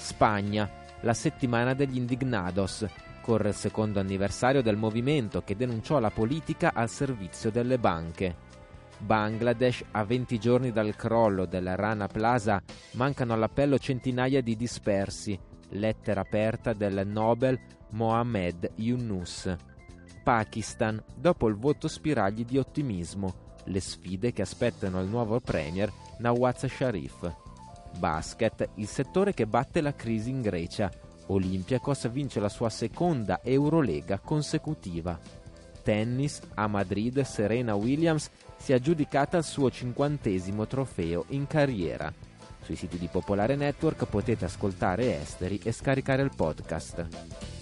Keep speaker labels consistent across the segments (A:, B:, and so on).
A: Spagna. La settimana degli indignados. Corre il secondo anniversario del movimento che denunciò la politica al servizio delle banche. Bangladesh, a 20 giorni dal crollo del Rana Plaza, mancano all'appello centinaia di dispersi. Lettera aperta del Nobel Mohammed Yunus. Pakistan, dopo il voto spiragli di ottimismo. Le sfide che aspettano il nuovo premier Nawaz Sharif. Basket, il settore che batte la crisi in Grecia. Olympiacos vince la sua seconda Eurolega consecutiva. Tennis, a Madrid Serena Williams si è aggiudicata il suo cinquantesimo trofeo in carriera. Sui siti di Popolare Network potete ascoltare Esteri e scaricare il podcast.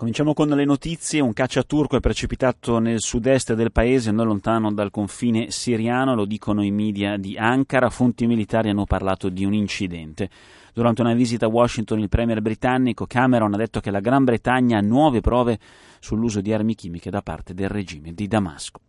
B: Cominciamo con le notizie. Un cacciaturco è precipitato nel sud-est del paese, non lontano dal confine siriano, lo dicono i media di Ankara. Fonti militari hanno parlato di un incidente. Durante una visita a Washington il premier britannico Cameron ha detto che la Gran Bretagna ha nuove prove sull'uso di armi chimiche da parte del regime di Damasco.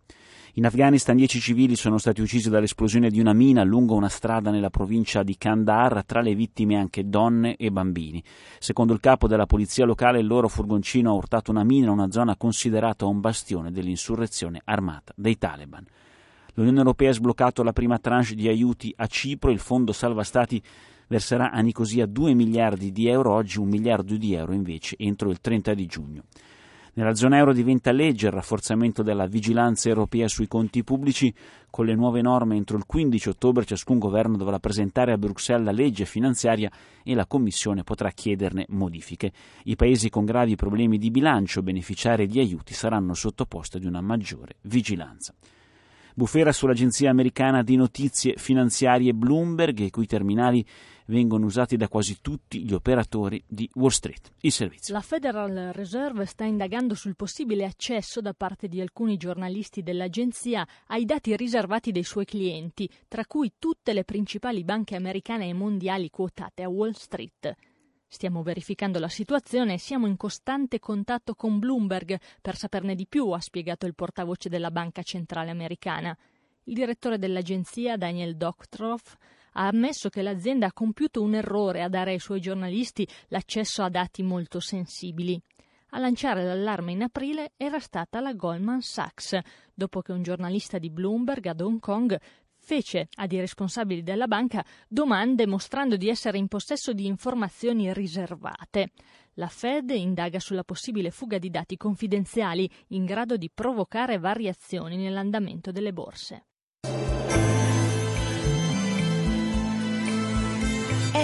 B: In Afghanistan dieci civili sono stati uccisi dall'esplosione di una mina lungo una strada nella provincia di Kandahar, tra le vittime anche donne e bambini. Secondo il capo della polizia locale il loro furgoncino ha urtato una mina in una zona considerata un bastione dell'insurrezione armata dei Taliban. L'Unione Europea ha sbloccato la prima tranche di aiuti a Cipro, il fondo salva stati verserà a Nicosia 2 miliardi di euro, oggi un miliardo di euro invece entro il 30 di giugno. Nella zona euro diventa legge il rafforzamento della vigilanza europea sui conti pubblici. Con le nuove norme entro il 15 ottobre ciascun governo dovrà presentare a Bruxelles la legge finanziaria e la Commissione potrà chiederne modifiche. I paesi con gravi problemi di bilancio beneficiari di aiuti saranno sottoposti ad una maggiore vigilanza. Bufera sull'agenzia americana di notizie finanziarie Bloomberg, i cui terminali vengono usati da quasi tutti gli operatori di Wall Street. Il servizio.
C: La Federal Reserve sta indagando sul possibile accesso da parte di alcuni giornalisti dell'agenzia ai dati riservati dei suoi clienti, tra cui tutte le principali banche americane e mondiali quotate a Wall Street. Stiamo verificando la situazione e siamo in costante contatto con Bloomberg per saperne di più, ha spiegato il portavoce della Banca Centrale Americana. Il direttore dell'agenzia, Daniel Doctroff, ha ammesso che l'azienda ha compiuto un errore a dare ai suoi giornalisti l'accesso a dati molto sensibili. A lanciare l'allarme in aprile era stata la Goldman Sachs, dopo che un giornalista di Bloomberg ad Hong Kong fece ai responsabili della banca domande mostrando di essere in possesso di informazioni riservate. La Fed indaga sulla possibile fuga di dati confidenziali in grado di provocare variazioni nell'andamento delle borse.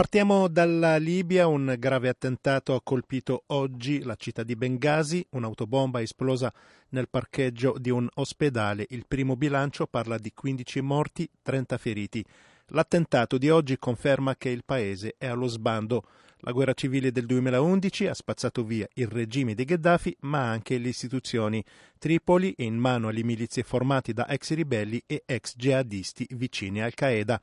D: Partiamo dalla Libia, un grave attentato ha colpito oggi la città di Bengasi, un'autobomba è esplosa nel parcheggio di un ospedale, il primo bilancio parla di 15 morti, 30 feriti. L'attentato di oggi conferma che il paese è allo sbando. La guerra civile del 2011 ha spazzato via il regime di Gheddafi, ma anche le istituzioni. Tripoli è in mano alle milizie formate da ex ribelli e ex jihadisti vicini al Qaeda.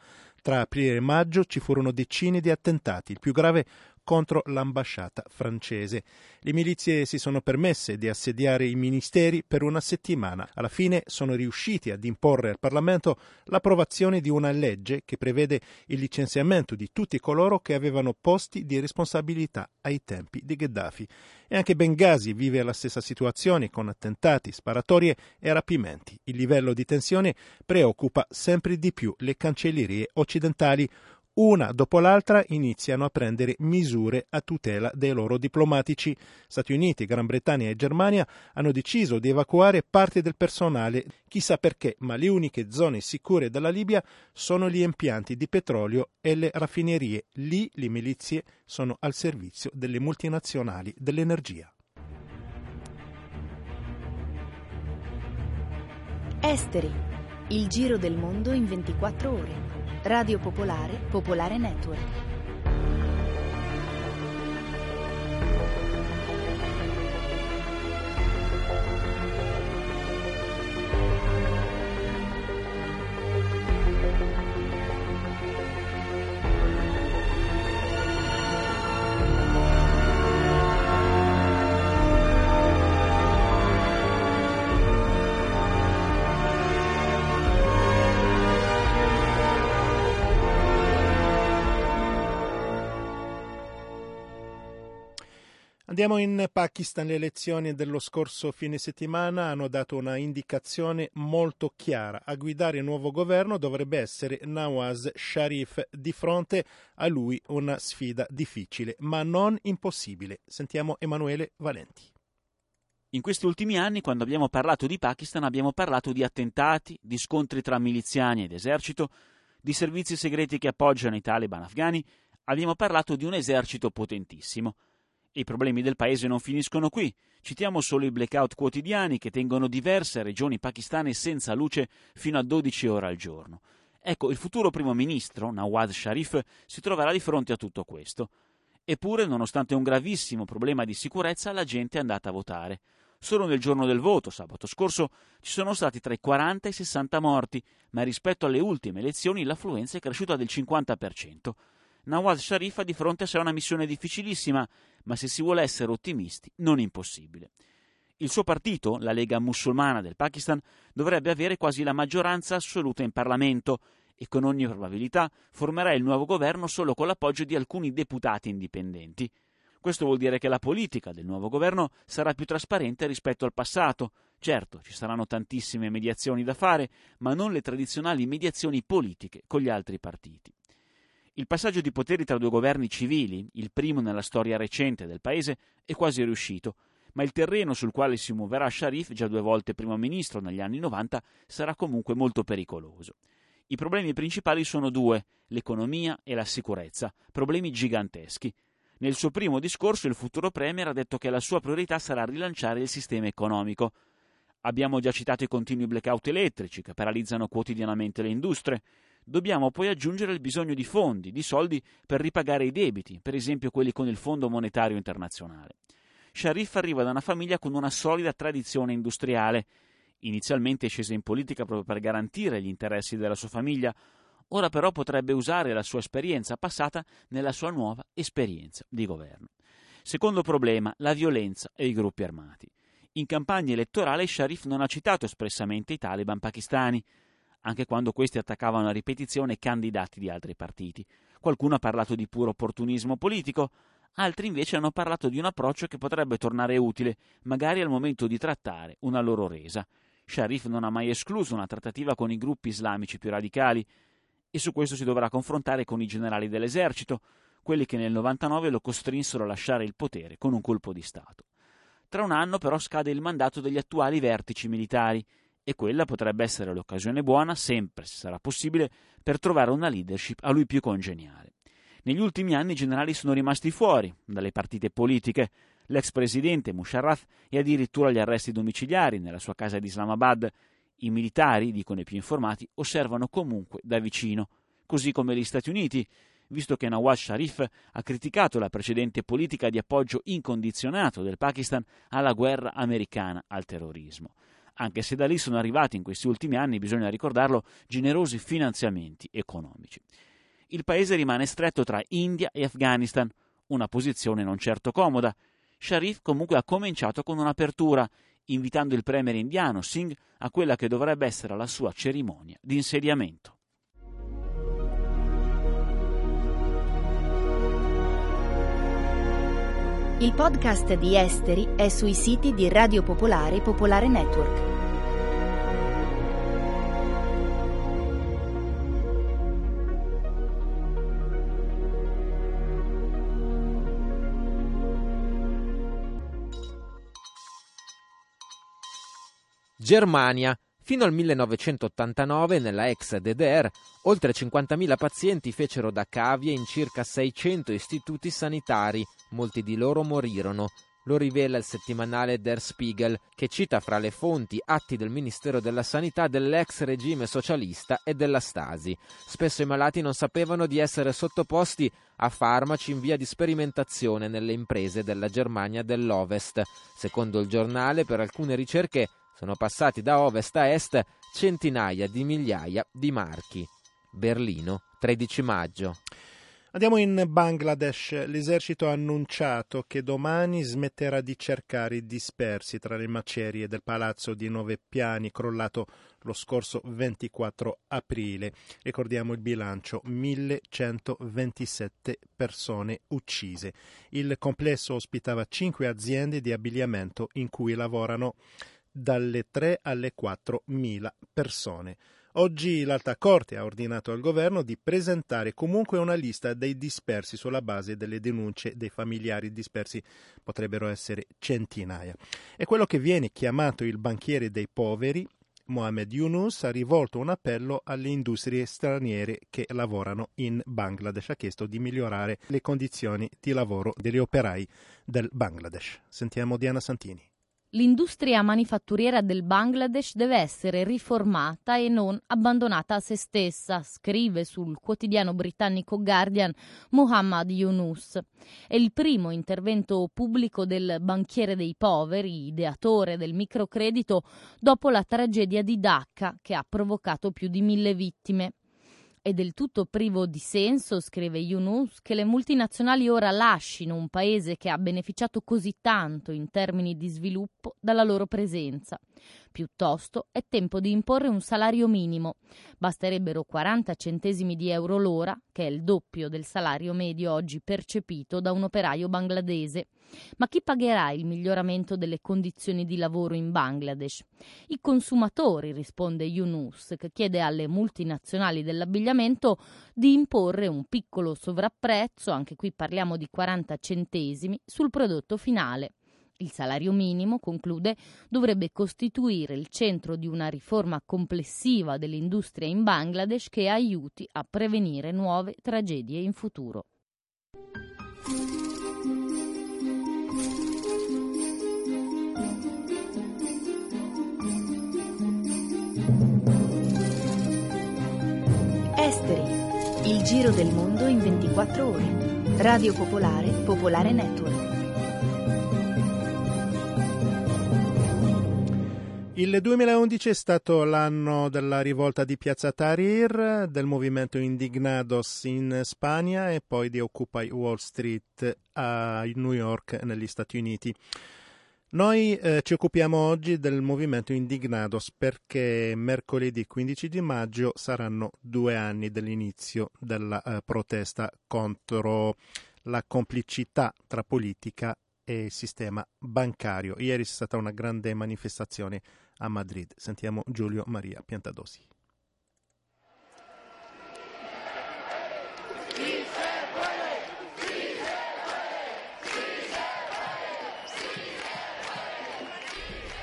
D: Tra aprile e maggio ci furono decine di attentati, il più grave contro l'ambasciata francese. Le milizie si sono permesse di assediare i ministeri per una settimana. Alla fine sono riusciti ad imporre al Parlamento l'approvazione di una legge che prevede il licenziamento di tutti coloro che avevano posti di responsabilità ai tempi di Gheddafi. E anche Benghazi vive la stessa situazione con attentati, sparatorie e rapimenti. Il livello di tensione preoccupa sempre di più le cancellerie occidentali. Una dopo l'altra iniziano a prendere misure a tutela dei loro diplomatici. Stati Uniti, Gran Bretagna e Germania hanno deciso di evacuare parte del personale, chissà perché, ma le uniche zone sicure dalla Libia sono gli impianti di petrolio e le raffinerie. Lì le milizie sono al servizio delle multinazionali dell'energia.
E: Esteri. Il giro del mondo in 24 ore. Radio Popolare, Popolare Network.
D: Andiamo in Pakistan. Le elezioni dello scorso fine settimana hanno dato una indicazione molto chiara. A guidare il nuovo governo dovrebbe essere Nawaz Sharif. Di fronte a lui una sfida difficile, ma non impossibile. Sentiamo Emanuele Valenti.
B: In questi ultimi anni, quando abbiamo parlato di Pakistan, abbiamo parlato di attentati, di scontri tra miliziani ed esercito, di servizi segreti che appoggiano i taliban afghani, abbiamo parlato di un esercito potentissimo. I problemi del paese non finiscono qui. Citiamo solo i blackout quotidiani che tengono diverse regioni pakistane senza luce fino a 12 ore al giorno. Ecco, il futuro primo ministro, Nawaz Sharif, si troverà di fronte a tutto questo. Eppure, nonostante un gravissimo problema di sicurezza, la gente è andata a votare. Solo nel giorno del voto, sabato scorso, ci sono stati tra i 40 e i 60 morti, ma rispetto alle ultime elezioni l'affluenza è cresciuta del 50%. Nawaz Sharif ha di fronte a sé una missione difficilissima, ma se si vuole essere ottimisti, non impossibile. Il suo partito, la Lega musulmana del Pakistan, dovrebbe avere quasi la maggioranza assoluta in Parlamento e con ogni probabilità formerà il nuovo governo solo con l'appoggio di alcuni deputati indipendenti. Questo vuol dire che la politica del nuovo governo sarà più trasparente rispetto al passato. Certo, ci saranno tantissime mediazioni da fare, ma non le tradizionali mediazioni politiche con gli altri partiti. Il passaggio di poteri tra due governi civili, il primo nella storia recente del paese, è quasi riuscito, ma il terreno sul quale si muoverà Sharif, già due volte primo ministro negli anni 90, sarà comunque molto pericoloso. I problemi principali sono due, l'economia e la sicurezza, problemi giganteschi. Nel suo primo discorso il futuro Premier ha detto che la sua priorità sarà rilanciare il sistema economico. Abbiamo già citato i continui blackout elettrici che paralizzano quotidianamente le industrie, Dobbiamo poi aggiungere il bisogno di fondi, di soldi per ripagare i debiti, per esempio quelli con il Fondo Monetario Internazionale. Sharif arriva da una famiglia con una solida tradizione industriale. Inizialmente è scesa in politica proprio per garantire gli interessi della sua famiglia, ora però potrebbe usare la sua esperienza passata nella sua nuova esperienza di governo. Secondo problema, la violenza e i gruppi armati. In campagna elettorale Sharif non ha citato espressamente i taliban pakistani, anche quando questi attaccavano a ripetizione candidati di altri partiti. Qualcuno ha parlato di puro opportunismo politico, altri invece hanno parlato di un approccio che potrebbe tornare utile, magari al momento di trattare una loro resa. Sharif non ha mai escluso una trattativa con i gruppi islamici più radicali e su questo si dovrà confrontare con i generali dell'esercito, quelli che nel 99 lo costrinsero a lasciare il potere con un colpo di Stato. Tra un anno però scade il mandato degli attuali vertici militari e quella potrebbe essere l'occasione buona, sempre se sarà possibile, per trovare una leadership a lui più congeniale. Negli ultimi anni i generali sono rimasti fuori dalle partite politiche. L'ex presidente Musharraf è addirittura agli arresti domiciliari nella sua casa di Islamabad. I militari, dicono i più informati, osservano comunque da vicino, così come gli Stati Uniti, visto che Nawaz Sharif ha criticato la precedente politica di appoggio incondizionato del Pakistan alla guerra americana al terrorismo anche se da lì sono arrivati in questi ultimi anni, bisogna ricordarlo, generosi finanziamenti economici. Il paese rimane stretto tra India e Afghanistan, una posizione non certo comoda. Sharif comunque ha cominciato con un'apertura, invitando il premier indiano Singh a quella che dovrebbe essere la sua cerimonia di insediamento.
E: Il podcast di Esteri è sui siti di Radio Popolare e Popolare Network.
F: Germania. Fino al 1989, nella ex DDR, oltre 50.000 pazienti fecero da cavie in circa 600 istituti sanitari, molti di loro morirono. Lo rivela il settimanale Der Spiegel, che cita fra le fonti atti del Ministero della Sanità dell'ex regime socialista e della Stasi. Spesso i malati non sapevano di essere sottoposti a farmaci in via di sperimentazione nelle imprese della Germania dell'Ovest. Secondo il giornale, per alcune ricerche sono passati da ovest a est centinaia di migliaia di marchi. Berlino, 13 maggio.
D: Andiamo in Bangladesh. L'esercito ha annunciato che domani smetterà di cercare i dispersi tra le macerie del palazzo di nove piani crollato lo scorso 24 aprile. Ricordiamo il bilancio, 1127 persone uccise. Il complesso ospitava cinque aziende di abbigliamento in cui lavorano dalle 3 alle 4 mila persone. Oggi l'Alta Corte ha ordinato al governo di presentare comunque una lista dei dispersi sulla base delle denunce dei familiari dispersi, potrebbero essere centinaia. E quello che viene chiamato il banchiere dei poveri, Mohamed Yunus, ha rivolto un appello alle industrie straniere che lavorano in Bangladesh, ha chiesto di migliorare le condizioni di lavoro degli operai del Bangladesh. Sentiamo Diana Santini.
G: L'industria manifatturiera del Bangladesh deve essere riformata e non abbandonata a se stessa, scrive sul quotidiano britannico Guardian Muhammad Yunus. È il primo intervento pubblico del banchiere dei poveri, ideatore del microcredito, dopo la tragedia di Dhaka che ha provocato più di mille vittime. È del tutto privo di senso, scrive Yunus, che le multinazionali ora lasciino un paese che ha beneficiato così tanto in termini di sviluppo dalla loro presenza. Piuttosto è tempo di imporre un salario minimo. Basterebbero 40 centesimi di euro l'ora, che è il doppio del salario medio oggi percepito da un operaio bangladese. Ma chi pagherà il miglioramento delle condizioni di lavoro in Bangladesh? I consumatori, risponde Yunus, che chiede alle multinazionali dell'abbigliamento di imporre un piccolo sovrapprezzo, anche qui parliamo di 40 centesimi, sul prodotto finale. Il salario minimo, conclude, dovrebbe costituire il centro di una riforma complessiva dell'industria in Bangladesh che aiuti a prevenire nuove tragedie in futuro.
E: Esteri, il giro del mondo in 24 ore. Radio Popolare, Popolare Network.
D: Il 2011 è stato l'anno della rivolta di Piazza Tahrir, del movimento Indignados in Spagna e poi di Occupy Wall Street a New York negli Stati Uniti. Noi eh, ci occupiamo oggi del movimento Indignados perché mercoledì 15 di maggio saranno due anni dall'inizio della eh, protesta contro la complicità tra politica e sistema bancario. Ieri c'è stata una grande manifestazione a Madrid. Sentiamo Giulio Maria Piantadosi.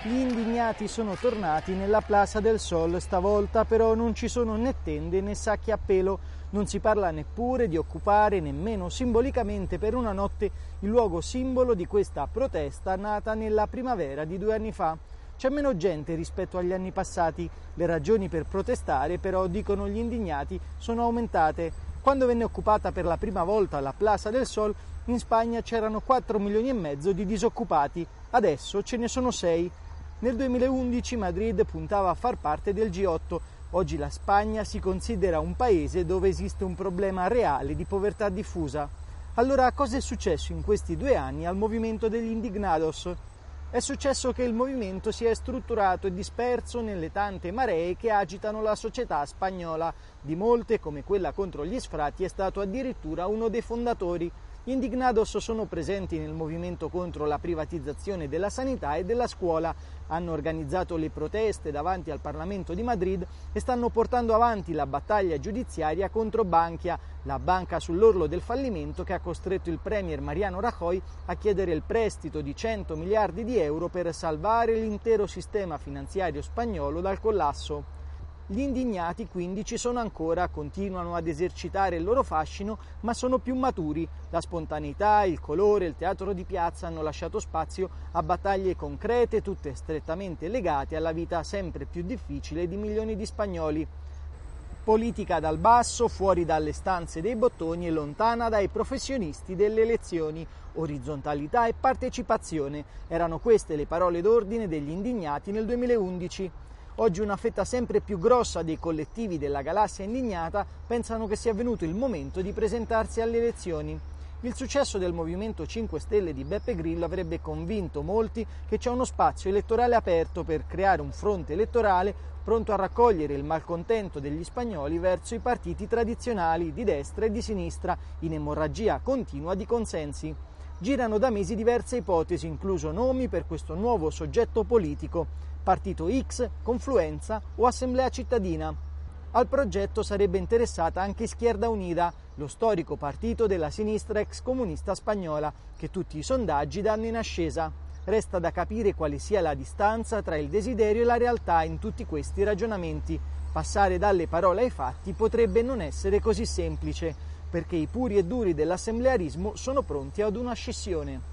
H: Gli indignati sono tornati nella Plaza del Sol, stavolta però non ci sono né tende né sacchi a pelo, non si parla neppure di occupare nemmeno simbolicamente per una notte il luogo simbolo di questa protesta nata nella primavera di due anni fa. C'è meno gente rispetto agli anni passati, le ragioni per protestare però, dicono gli indignati, sono aumentate. Quando venne occupata per la prima volta la Plaza del Sol, in Spagna c'erano 4 milioni e mezzo di disoccupati, adesso ce ne sono 6. Nel 2011 Madrid puntava a far parte del G8, oggi la Spagna si considera un paese dove esiste un problema reale di povertà diffusa. Allora, cosa è successo in questi due anni al movimento degli indignados? È successo che il movimento si è strutturato e disperso nelle tante maree che agitano la società spagnola. Di molte, come quella contro gli sfratti, è stato addirittura uno dei fondatori. Gli indignados sono presenti nel movimento contro la privatizzazione della sanità e della scuola, hanno organizzato le proteste davanti al Parlamento di Madrid e stanno portando avanti la battaglia giudiziaria contro Bankia, la banca sull'orlo del fallimento che ha costretto il premier Mariano Rajoy a chiedere il prestito di 100 miliardi di euro per salvare l'intero sistema finanziario spagnolo dal collasso. Gli indignati quindi ci sono ancora, continuano ad esercitare il loro fascino, ma sono più maturi. La spontaneità, il colore, il teatro di piazza hanno lasciato spazio a battaglie concrete, tutte strettamente legate alla vita sempre più difficile di milioni di spagnoli. Politica dal basso, fuori dalle stanze dei bottoni e lontana dai professionisti delle elezioni. Orizzontalità e partecipazione erano queste le parole d'ordine degli indignati nel 2011. Oggi una fetta sempre più grossa dei collettivi della galassia indignata pensano che sia venuto il momento di presentarsi alle elezioni. Il successo del Movimento 5 Stelle di Beppe Grillo avrebbe convinto molti che c'è uno spazio elettorale aperto per creare un fronte elettorale pronto a raccogliere il malcontento degli spagnoli verso i partiti tradizionali di destra e di sinistra in emorragia continua di consensi. Girano da mesi diverse ipotesi, incluso nomi per questo nuovo soggetto politico partito X, confluenza o assemblea cittadina. Al progetto sarebbe interessata anche Izquierda Unida, lo storico partito della sinistra ex comunista spagnola, che tutti i sondaggi danno in ascesa. Resta da capire quale sia la distanza tra il desiderio e la realtà in tutti questi ragionamenti. Passare dalle parole ai fatti potrebbe non essere così semplice, perché i puri e duri dell'assemblearismo sono pronti ad una scissione.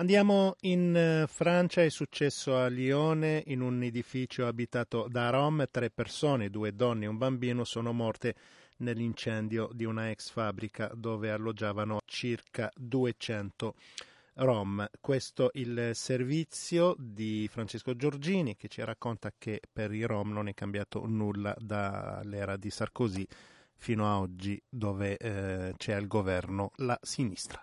D: Andiamo in eh, Francia, è successo a Lione, in un edificio abitato da Rom, tre persone, due donne e un bambino, sono morte nell'incendio di una ex fabbrica dove alloggiavano circa 200 Rom. Questo il servizio di Francesco Giorgini che ci racconta che per i Rom non è cambiato nulla dall'era di Sarkozy fino a oggi dove eh, c'è al governo la sinistra.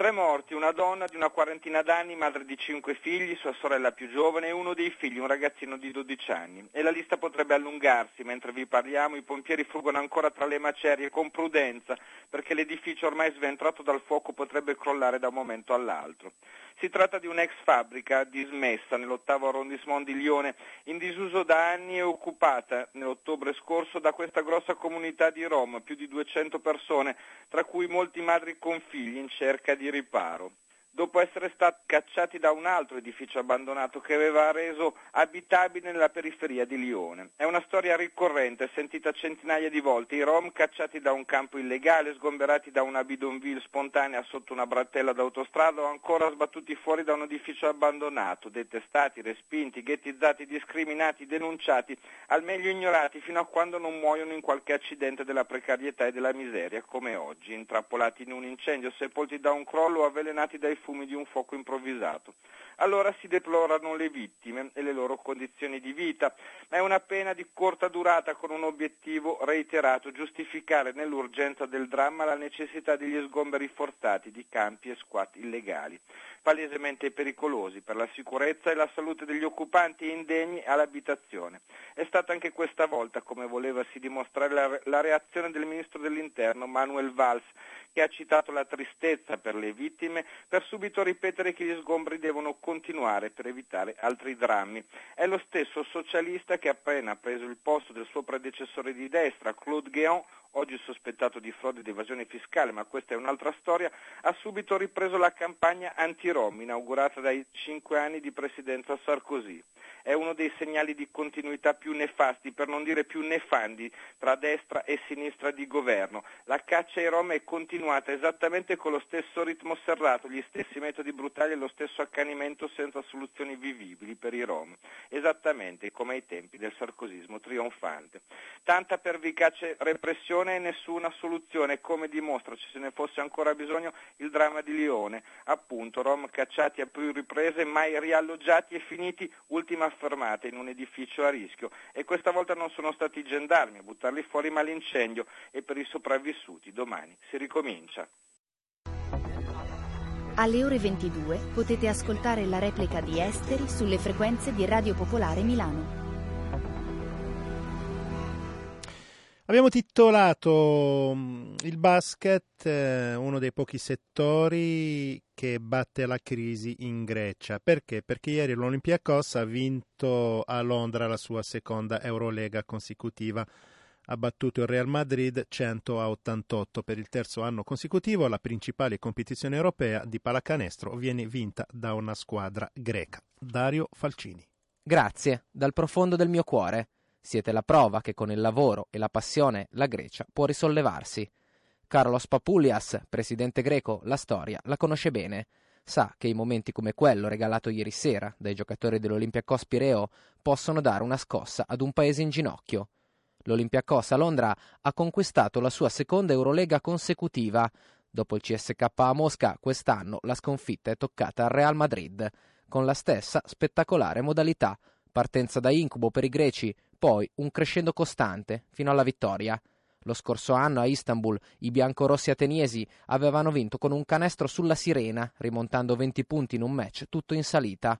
I: Tre morti, una donna di una quarantina d'anni, madre di cinque figli, sua sorella più giovane e uno dei figli, un ragazzino di 12 anni. E la lista potrebbe allungarsi, mentre vi parliamo i pompieri fuggono ancora tra le macerie con prudenza, perché l'edificio ormai sventrato dal fuoco potrebbe crollare da un momento all'altro. Si tratta di un'ex fabbrica dismessa nell'ottavo arrondissement di Lione, in disuso da anni e occupata nell'ottobre scorso da questa grossa comunità di Rom, più di 200 persone, tra cui molti madri con figli in cerca di riparo dopo essere stati cacciati da un altro edificio abbandonato che aveva reso abitabile nella periferia di Lione. È una storia ricorrente, sentita centinaia di volte, i rom cacciati da un campo illegale, sgomberati da una bidonville spontanea sotto una brattella d'autostrada o ancora sbattuti fuori da un edificio abbandonato, detestati, respinti, ghettizzati, discriminati, denunciati, al meglio ignorati fino a quando non muoiono in qualche accidente della precarietà e della miseria, come oggi, intrappolati in un incendio, sepolti da un crollo o avvelenati dai fumi di un fuoco improvvisato. Allora si deplorano le vittime e le loro condizioni di vita, ma è una pena di corta durata con un obiettivo reiterato, giustificare nell'urgenza del dramma la necessità degli sgomberi forzati di campi e squat illegali, palesemente pericolosi per la sicurezza e la salute degli occupanti e indegni all'abitazione. È stata anche questa volta, come volevasi dimostrare, la reazione del ministro dell'Interno Manuel Valls, che ha citato la tristezza per le vittime, per subito ripetere che gli sgombri devono continuare per evitare altri drammi. È lo stesso socialista che appena preso il posto del suo predecessore di destra, Claude Guéant, oggi sospettato di frode ed evasione fiscale, ma questa è un'altra storia, ha subito ripreso la campagna anti-Rom inaugurata dai cinque anni di presidenza Sarkozy è uno dei segnali di continuità più nefasti, per non dire più nefandi, tra destra e sinistra di governo. La caccia ai Rom è continuata esattamente con lo stesso ritmo serrato, gli stessi metodi brutali e lo stesso accanimento senza soluzioni vivibili per i Rom, esattamente come ai tempi del sarcosismo trionfante. Tanta pervicace repressione e nessuna soluzione, come dimostra, se ne fosse ancora bisogno, il dramma di Lione, appunto Rom cacciati a più riprese, mai rialloggiati e finiti ultima fermata in un edificio a rischio e questa volta non sono stati i gendarmi a buttarli fuori ma l'incendio e per i sopravvissuti domani si ricomincia.
E: Alle ore 22 potete ascoltare la replica di Esteri sulle frequenze di Radio Popolare Milano.
D: Abbiamo titolato mm, il basket, eh, uno dei pochi settori che batte la crisi in Grecia. Perché? Perché ieri l'Olympiakos ha vinto a Londra la sua seconda Eurolega consecutiva. Ha battuto il Real Madrid 100 a 88 per il terzo anno consecutivo. La principale competizione europea di pallacanestro viene vinta da una squadra greca. Dario Falcini.
F: Grazie, dal profondo del mio cuore. Siete la prova che con il lavoro e la passione la Grecia può risollevarsi. Carlos Papoulias, presidente greco, la storia la conosce bene. Sa che i momenti come quello regalato ieri sera dai giocatori dell'Olympiacos Pireo possono dare una scossa ad un paese in ginocchio. L'Olympiacos a Londra ha conquistato la sua seconda Eurolega consecutiva. Dopo il CSK a Mosca, quest'anno la sconfitta è toccata al Real Madrid, con la stessa spettacolare modalità. Partenza da incubo per i greci, poi un crescendo costante fino alla vittoria. Lo scorso anno a Istanbul i biancorossi ateniesi avevano vinto con un canestro sulla sirena, rimontando 20 punti in un match tutto in salita.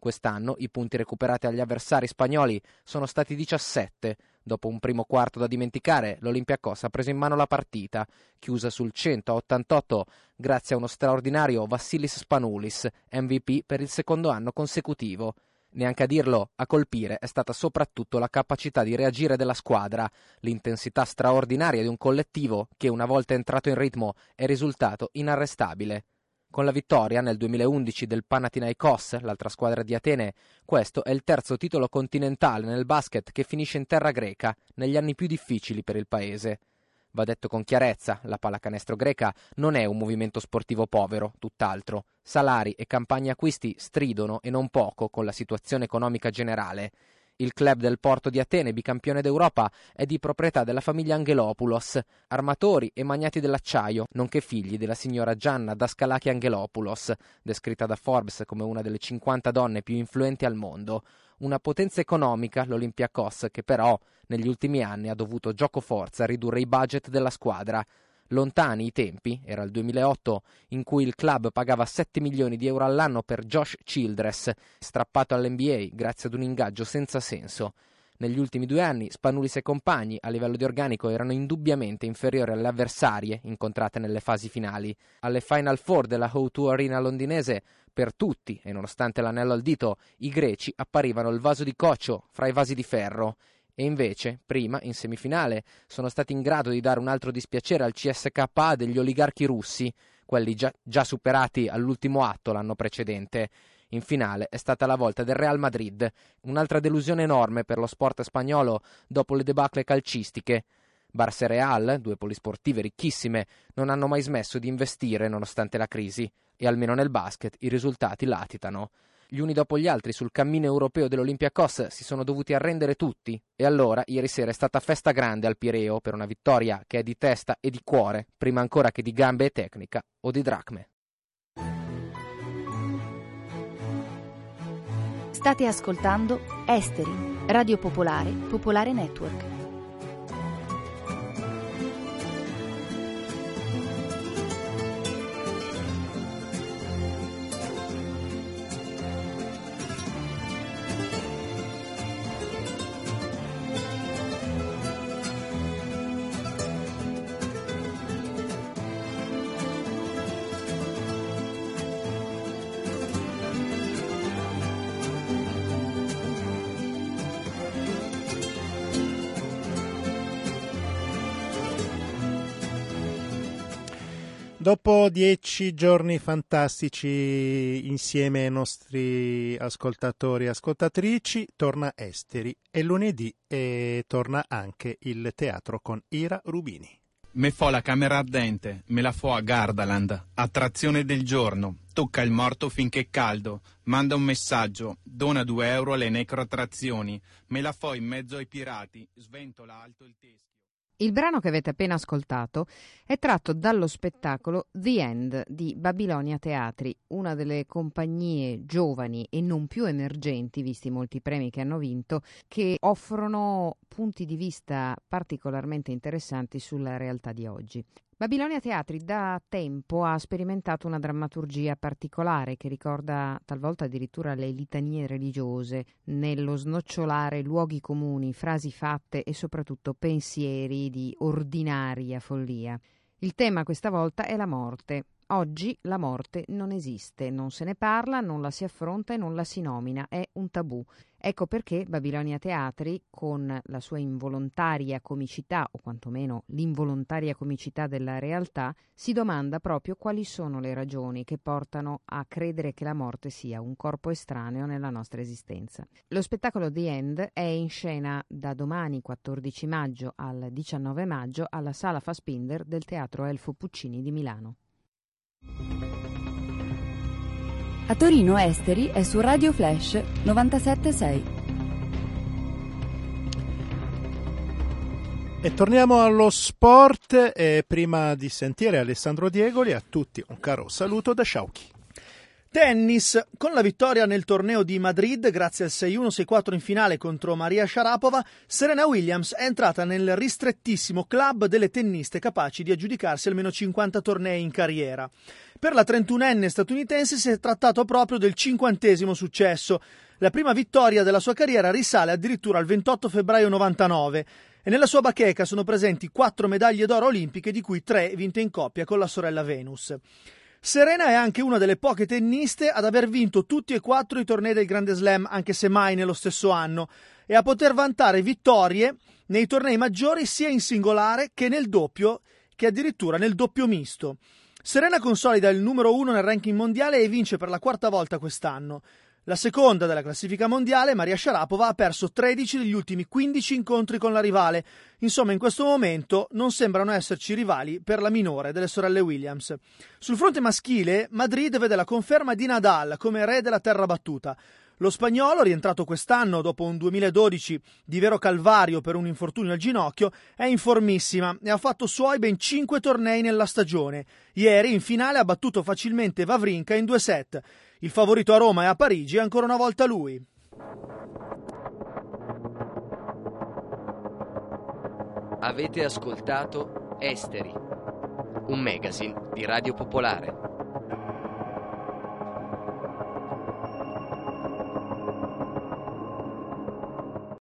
F: Quest'anno i punti recuperati agli avversari spagnoli sono stati 17. Dopo un primo quarto da dimenticare, l'Olympiacos ha preso in mano la partita, chiusa sul 188 grazie a uno straordinario Vassilis Spanoulis, MVP per il secondo anno consecutivo. Neanche a dirlo, a colpire è stata soprattutto la capacità di reagire della squadra, l'intensità straordinaria di un collettivo che una volta entrato in ritmo è risultato inarrestabile. Con la vittoria nel 2011 del Panathinaikos, l'altra squadra di Atene, questo è il terzo titolo continentale nel basket che finisce in terra greca, negli anni più difficili per il paese. Va detto con chiarezza, la pallacanestro greca non è un movimento sportivo povero, tutt'altro. Salari e campagne acquisti stridono e non poco con la situazione economica generale. Il club del Porto di Atene, bicampione d'Europa, è di proprietà della famiglia Angelopoulos, armatori e magnati dell'acciaio, nonché figli della signora Gianna Dascalachi Angelopoulos, descritta da Forbes come una delle 50 donne più influenti al mondo una potenza economica, l'Olympiacos, che però negli ultimi anni ha dovuto gioco forza ridurre i budget della squadra. Lontani i tempi, era il 2008, in cui il club pagava 7 milioni di euro all'anno per Josh Childress, strappato all'NBA grazie ad un ingaggio senza senso. Negli ultimi due anni Spanulis e compagni a livello di organico erano indubbiamente inferiori alle avversarie incontrate nelle fasi finali. Alle Final Four della O2 Arena londinese per tutti, e nonostante l'anello al dito, i greci apparivano il vaso di coccio fra i vasi di ferro. E invece, prima, in semifinale, sono stati in grado di dare un altro dispiacere al CSKA degli oligarchi russi, quelli già, già superati all'ultimo atto l'anno precedente. In finale è stata la volta del Real Madrid, un'altra delusione enorme per lo sport spagnolo dopo le debacle calcistiche. Barça e Real, due polisportive ricchissime, non hanno mai smesso di investire nonostante la crisi e almeno nel basket i risultati latitano. Gli uni dopo gli altri sul cammino europeo dell'Olympiacos si sono dovuti arrendere tutti e allora ieri sera è stata festa grande al Pireo per una vittoria che è di testa e di cuore, prima ancora che di gambe e tecnica o di dracme.
E: State ascoltando Esteri, Radio Popolare, Popolare Network.
D: Dopo dieci giorni fantastici insieme ai nostri ascoltatori e ascoltatrici, torna Esteri. E lunedì e torna anche il teatro con Ira Rubini.
J: Me fo la camera ardente, me la fo a Gardaland, attrazione del giorno, tocca il morto finché è caldo, manda un messaggio, dona due euro alle necroattrazioni, me la fo in mezzo ai pirati, sventola alto il teschio.
K: Il brano che avete appena ascoltato è tratto dallo spettacolo The End di Babilonia Teatri, una delle compagnie giovani e non più emergenti, visti molti premi che hanno vinto, che offrono punti di vista particolarmente interessanti sulla realtà di oggi. Babilonia Teatri da tempo ha sperimentato una drammaturgia particolare che ricorda talvolta addirittura le litanie religiose, nello snocciolare luoghi comuni, frasi fatte e soprattutto pensieri di ordinaria follia. Il tema questa volta è la morte, Oggi la morte non esiste, non se ne parla, non la si affronta e non la si nomina, è un tabù. Ecco perché Babilonia Teatri, con la sua involontaria comicità, o quantomeno l'involontaria comicità della realtà, si domanda proprio quali sono le ragioni che portano a credere che la morte sia un corpo estraneo nella nostra esistenza. Lo spettacolo The End è in scena da domani 14 maggio al 19 maggio alla Sala Fassbinder del Teatro Elfo Puccini di Milano.
L: A Torino Esteri è su Radio Flash 976.
D: E torniamo allo sport e prima di sentire Alessandro Diegoli a tutti un caro saluto da Sciauchi.
M: Tennis, con la vittoria nel torneo di Madrid grazie al 6-1-6-4 in finale contro Maria Sharapova, Serena Williams è entrata nel ristrettissimo club delle tenniste capaci di aggiudicarsi almeno 50 tornei in carriera. Per la 31enne statunitense si è trattato proprio del cinquantesimo successo. La prima vittoria della sua carriera risale addirittura al 28 febbraio 99 e nella sua bacheca sono presenti quattro medaglie d'oro olimpiche di cui tre vinte in coppia con la sorella Venus. Serena è anche una delle poche tenniste ad aver vinto tutti e quattro i tornei del Grande Slam, anche se mai nello stesso anno, e a poter vantare vittorie nei tornei maggiori sia in singolare che nel doppio, che addirittura nel doppio misto. Serena consolida il numero uno nel ranking mondiale e vince per la quarta volta quest'anno. La seconda della classifica mondiale, Maria Sharapova, ha perso 13 degli ultimi 15 incontri con la rivale. Insomma, in questo momento non sembrano esserci rivali per la minore delle sorelle Williams. Sul fronte maschile, Madrid vede la conferma di Nadal come re della terra battuta. Lo spagnolo, rientrato quest'anno dopo un 2012 di vero calvario per un infortunio al ginocchio, è in formissima e ha fatto suoi ben 5 tornei nella stagione. Ieri, in finale, ha battuto facilmente Vavrinka in due set. Il favorito a Roma e a Parigi è ancora una volta lui.
N: Avete ascoltato Esteri, un magazine di Radio Popolare.